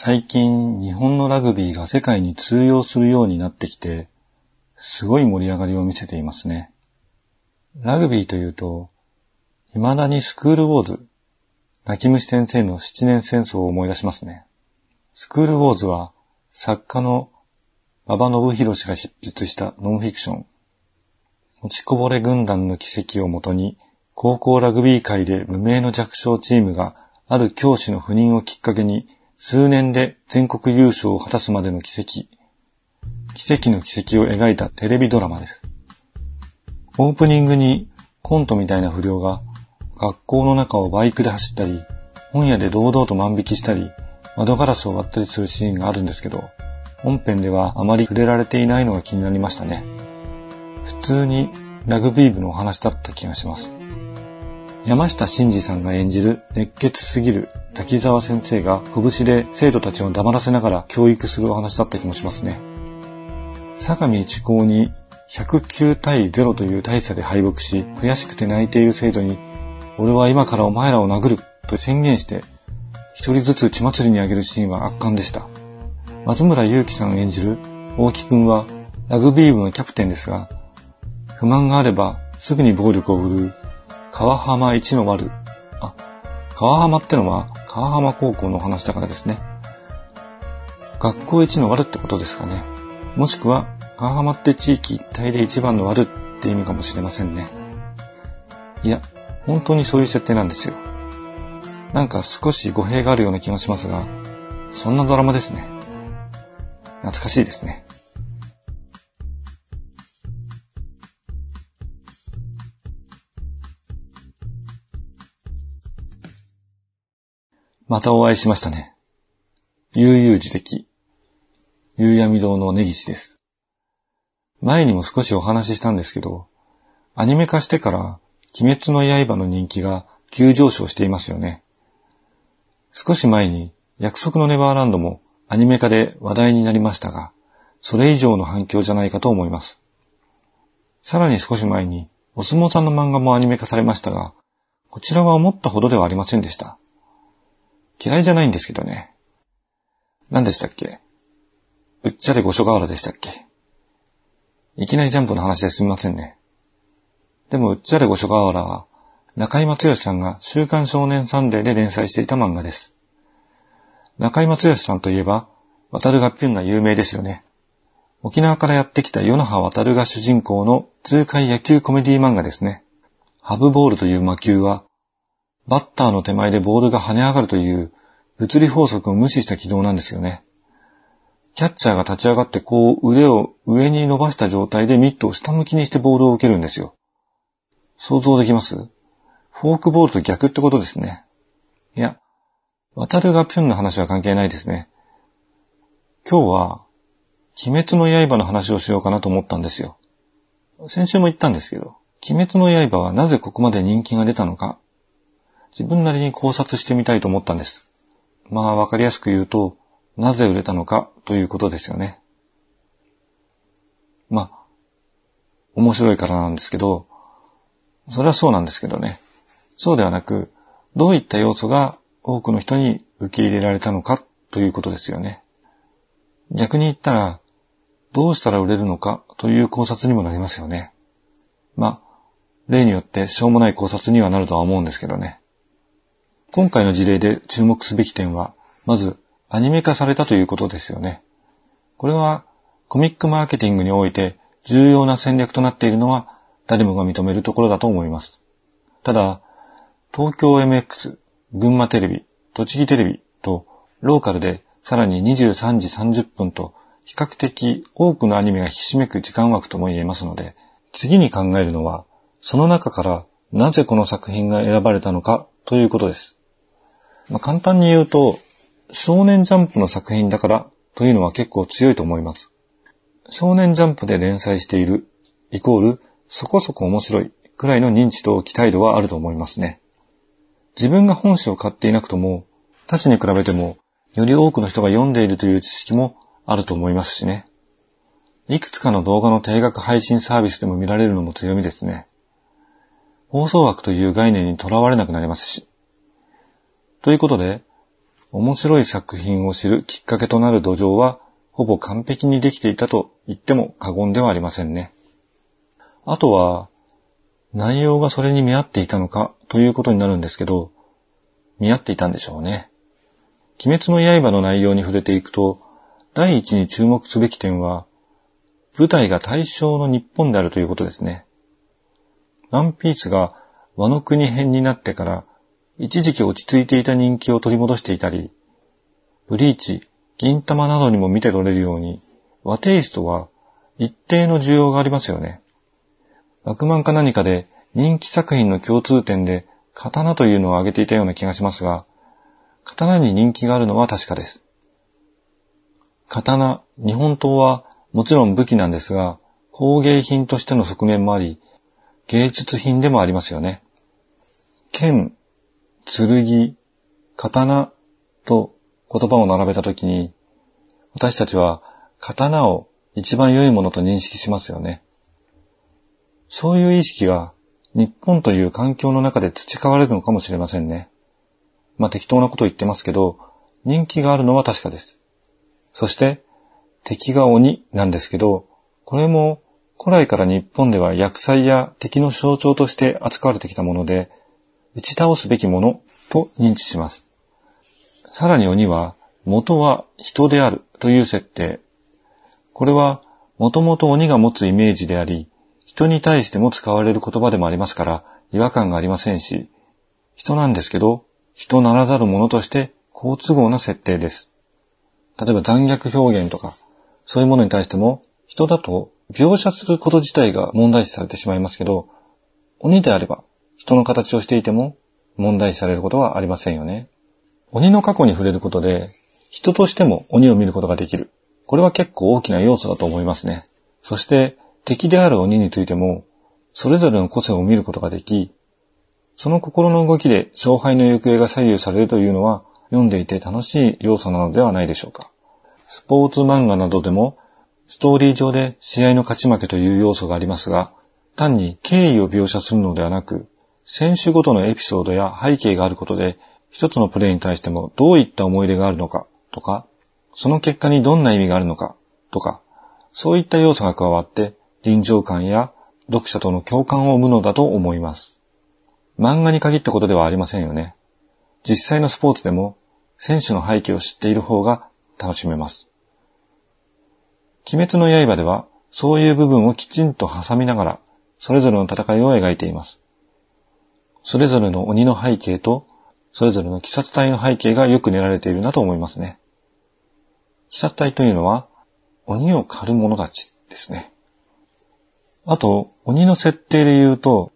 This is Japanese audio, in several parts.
最近日本のラグビーが世界に通用するようになってきて、すごい盛り上がりを見せていますね。ラグビーというと、未だにスクールウォーズ、泣き虫先生の七年戦争を思い出しますね。スクールウォーズは作家の馬場信弘氏が執筆したノンフィクション。落ちこぼれ軍団の奇跡をもとに、高校ラグビー界で無名の弱小チームがある教師の赴任をきっかけに数年で全国優勝を果たすまでの奇跡。奇跡の奇跡を描いたテレビドラマです。オープニングにコントみたいな不良が学校の中をバイクで走ったり、本屋で堂々と万引きしたり、窓ガラスを割ったりするシーンがあるんですけど、本編ではあまり触れられていないのが気になりましたね。普通にラグビー部のお話だった気がします。山下真司さんが演じる熱血すぎる滝沢先生が拳で生徒たちを黙らせながら教育するお話だった気もしますね。相模一高に109対0という大差で敗北し、悔しくて泣いている生徒に、俺は今からお前らを殴ると宣言して、一人ずつ血祭りにあげるシーンは圧巻でした。松村祐樹さん演じる大木くんはラグビー部のキャプテンですが、不満があればすぐに暴力を振るう川浜一の悪。あ、川浜ってのは川浜高校の話だからですね。学校一の悪ってことですかね。もしくは川浜って地域一体で一番の悪って意味かもしれませんね。いや、本当にそういう設定なんですよ。なんか少し語弊があるような気もしますが、そんなドラマですね。懐かしいですね。またお会いしましたね。悠々自適。夕闇堂の根岸です。前にも少しお話ししたんですけど、アニメ化してから鬼滅の刃の人気が急上昇していますよね。少し前に約束のネバーランドもアニメ化で話題になりましたが、それ以上の反響じゃないかと思います。さらに少し前にお相撲さんの漫画もアニメ化されましたが、こちらは思ったほどではありませんでした。嫌いじゃないんですけどね。何でしたっけ？うっちゃれ五所川原でしたっけ？いきなりジャンプの話ですみませんね。でも、うっちゃれご所川原は、中井松義さんが週刊少年サンデーで連載していた漫画です。中井松義さんといえば、渡るがぴゅんが有名ですよね。沖縄からやってきた与那覇渡るが主人公の痛快野球コメディ漫画ですね。ハブボールという魔球は、バッターの手前でボールが跳ね上がるという物理法則を無視した軌道なんですよね。キャッチャーが立ち上がってこう腕を上に伸ばした状態でミットを下向きにしてボールを受けるんですよ。想像できます？フォークボールと逆ってことですね。いや、渡るがピュンの話は関係ないですね。今日は、鬼滅の刃の話をしようかなと思ったんですよ。先週も言ったんですけど、鬼滅の刃はなぜここまで人気が出たのか、自分なりに考察してみたいと思ったんです。まあわかりやすく言うと、なぜ売れたのかということですよね。まあ、面白いからなんですけど、それはそうなんですけどね。そうではなく、どういった要素が多くの人に受け入れられたのかということですよね。逆に言ったら、どうしたら売れるのかという考察にもなりますよね。まあ、例によってしょうもない考察にはなるとは思うんですけどね。今回の事例で注目すべき点は、まずアニメ化されたということですよね。これはコミックマーケティングにおいて重要な戦略となっているのは誰もが認めるところだと思います。ただ、東京 MX、群馬テレビ、栃木テレビとローカルでさらに23時30分と比較的多くのアニメがひしめく時間枠とも言えますので、次に考えるのは、その中からなぜこの作品が選ばれたのかということです。まあ、簡単に言うと、少年ジャンプの作品だからというのは結構強いと思います。少年ジャンプで連載しているイコールそこそこ面白いくらいの認知と期待度はあると思いますね。自分が本誌を買っていなくとも他誌に比べてもより多くの人が読んでいるという知識もあると思いますしね。いくつかの動画の定額配信サービスでも見られるのも強みですね。放送枠という概念にとらわれなくなりますし。ということで、面白い作品を知るきっかけとなる土壌は、ほぼ完璧にできていたと言っても過言ではありませんね。あとは、内容がそれに見合っていたのかということになるんですけど、見合っていたんでしょうね。鬼滅の刃の内容に触れていくと、第一に注目すべき点は、舞台が対象の日本であるということですね。ワンピースが和の国編になってから、一時期落ち着いていた人気を取り戻していたり、ブリーチ、銀玉などにも見て取れるように、和テイストは一定の需要がありますよね。枠漫か何かで人気作品の共通点で刀というのを挙げていたような気がしますが、刀に人気があるのは確かです。刀、日本刀はもちろん武器なんですが、工芸品としての側面もあり、芸術品でもありますよね。剣、剣、刀と言葉を並べたときに、私たちは刀を一番良いものと認識しますよね。そういう意識が日本という環境の中で培われるのかもしれませんね。まあ適当なこと言ってますけど、人気があるのは確かです。そして、敵が鬼なんですけど、これも古来から日本では薬剤や敵の象徴として扱われてきたもので、打ち倒すべきものと認知します。さらに鬼は、元は人であるという設定。これは、もともと鬼が持つイメージであり、人に対しても使われる言葉でもありますから、違和感がありませんし、人なんですけど、人ならざるものとして好都合な設定です。例えば残虐表現とか、そういうものに対しても、人だと描写すること自体が問題視されてしまいますけど、鬼であれば、人の形をしていても問題視されることはありませんよね。鬼の過去に触れることで、人としても鬼を見ることができる。これは結構大きな要素だと思いますね。そして、敵である鬼についても、それぞれの個性を見ることができ、その心の動きで勝敗の行方が左右されるというのは、読んでいて楽しい要素なのではないでしょうか。スポーツ漫画などでも、ストーリー上で試合の勝ち負けという要素がありますが、単に敬意を描写するのではなく、選手ごとのエピソードや背景があることで、一つのプレーに対してもどういった思い出があるのかとか、その結果にどんな意味があるのかとか、そういった要素が加わって臨場感や読者との共感を生むのだと思います。漫画に限ったことではありませんよね。実際のスポーツでも選手の背景を知っている方が楽しめます。鬼滅の刃ではそういう部分をきちんと挟みながらそれぞれの戦いを描いています。それぞれの鬼の背景とそれぞれの鬼殺隊の背景がよく練られているなと思いますね。鬼殺隊というのは鬼を狩る者たちですね。あと、鬼の設定で言うと、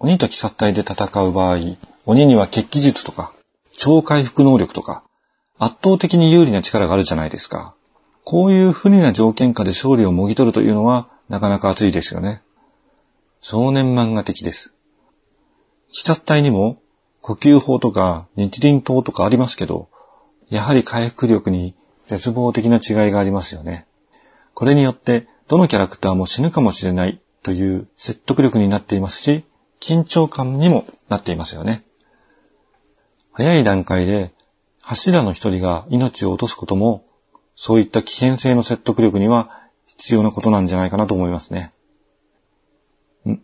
鬼と鬼殺隊で戦う場合、鬼には血気術とか、超回復能力とか、圧倒的に有利な力があるじゃないですか。こういう不利な条件下で勝利をもぎ取るというのは、なかなか熱いですよね。少年漫画的です。鬼殺隊にも、呼吸法とか日輪刀とかありますけど、やはり回復力に絶望的な違いがありますよね。これによってどのキャラクターも死ぬかもしれないという説得力になっていますし、緊張感にもなっていますよね。早い段階で柱の一人が命を落とすことも、そういった危険性の説得力には必要なことなんじゃないかなと思いますね。ん？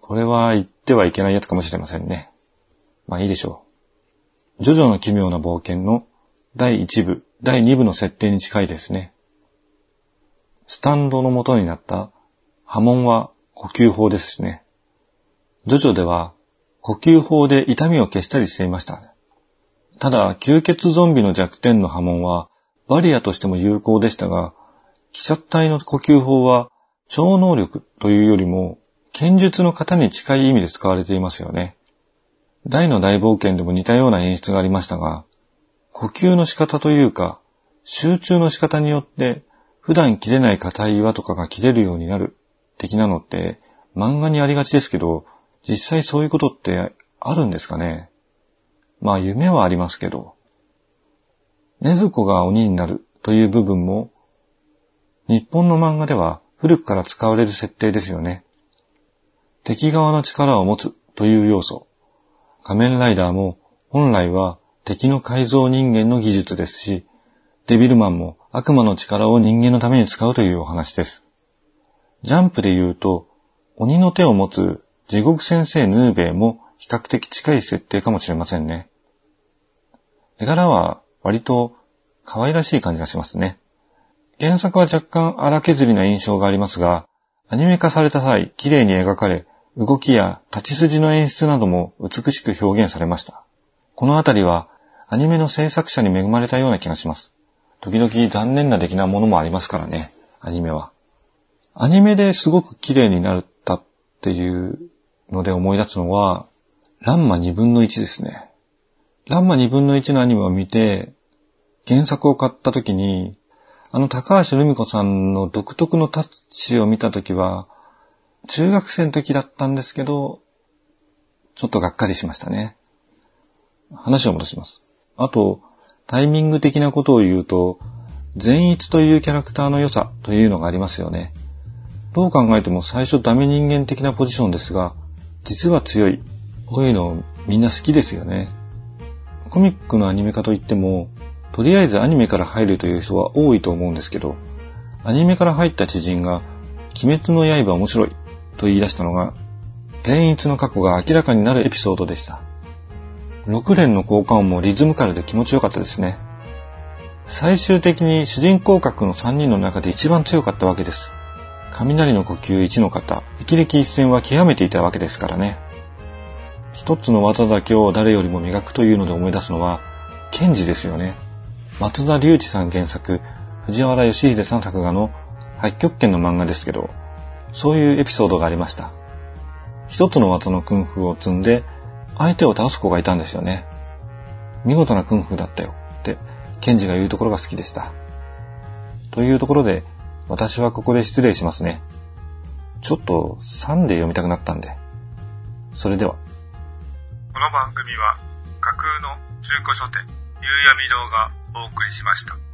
これは言ってはいけないやつかもしれませんね。まあいいでしょう。ジョジョの奇妙な冒険の第1部、第2部の設定に近いですね。スタンドの元になった波紋は呼吸法ですしね。ジョジョでは呼吸法で痛みを消したりしていました。ただ、吸血ゾンビの弱点の波紋はバリアとしても有効でしたが、鬼殺隊の呼吸法は超能力というよりも剣術の型に近い意味で使われていますよね。大の大冒険でも似たような演出がありましたが、呼吸の仕方というか、集中の仕方によって普段切れない硬い岩とかが切れるようになる的なのって漫画にありがちですけど、実際そういうことってあるんですかねまあ夢はありますけど。禰豆子が鬼になるという部分も、日本の漫画では古くから使われる設定ですよね。敵側の力を持つという要素。仮面ライダーも本来は敵の改造人間の技術ですし、デビルマンも悪魔の力を人間のために使うというお話です。ジャンプで言うと、鬼の手を持つ地獄先生ヌーベイも比較的近い設定かもしれませんね。絵柄は割と可愛らしい感じがしますね。原作は若干荒削りな印象がありますが、アニメ化された際、綺麗に描かれ、動きや立ち筋の演出なども美しく表現されました。このあたりは、アニメの制作者に恵まれたような気がします。時々残念な出来なものもありますからね、アニメは。アニメですごく綺麗になったっていうので思い出すのは、ランマ2分の1ですね。ランマ2分の1のアニメを見て、原作を買った時に、あの高橋留美子さんの独特のタッチを見た時は、中学生の時だったんですけど、ちょっとがっかりしましたね。話を戻します。あと、タイミング的なことを言うと、善逸というキャラクターの良さというのがありますよね。どう考えても最初ダメ人間的なポジションですが、実は強い。こういうのみんな好きですよね。コミックのアニメ化といっても、とりあえずアニメから入るという人は多いと思うんですけど、アニメから入った知人が、鬼滅の刃面白いと言い出したのが、善逸の過去が明らかになるエピソードでした。6連の効果音もリズムカルで気持ちよかったですね。最終的に主人公格の3人の中で一番強かったわけです。雷の呼吸1の方、霹靂一戦は極めていたわけですからね。一つの技だけを誰よりも磨くというので思い出すのは、ケンジですよね。松田隆一さん原作、藤原義秀さん作画の八極拳の漫画ですけど、そういうエピソードがありました。一つの技のクンフを積んで、相手を倒す子がいたんですよね。見事なクンフだったよって、ケンジが言うところが好きでした。というところで、私はここで失礼しますね。ちょっと3で読みたくなったんで。それでは。この番組は架空の中古書店夕闇堂がお送りしました。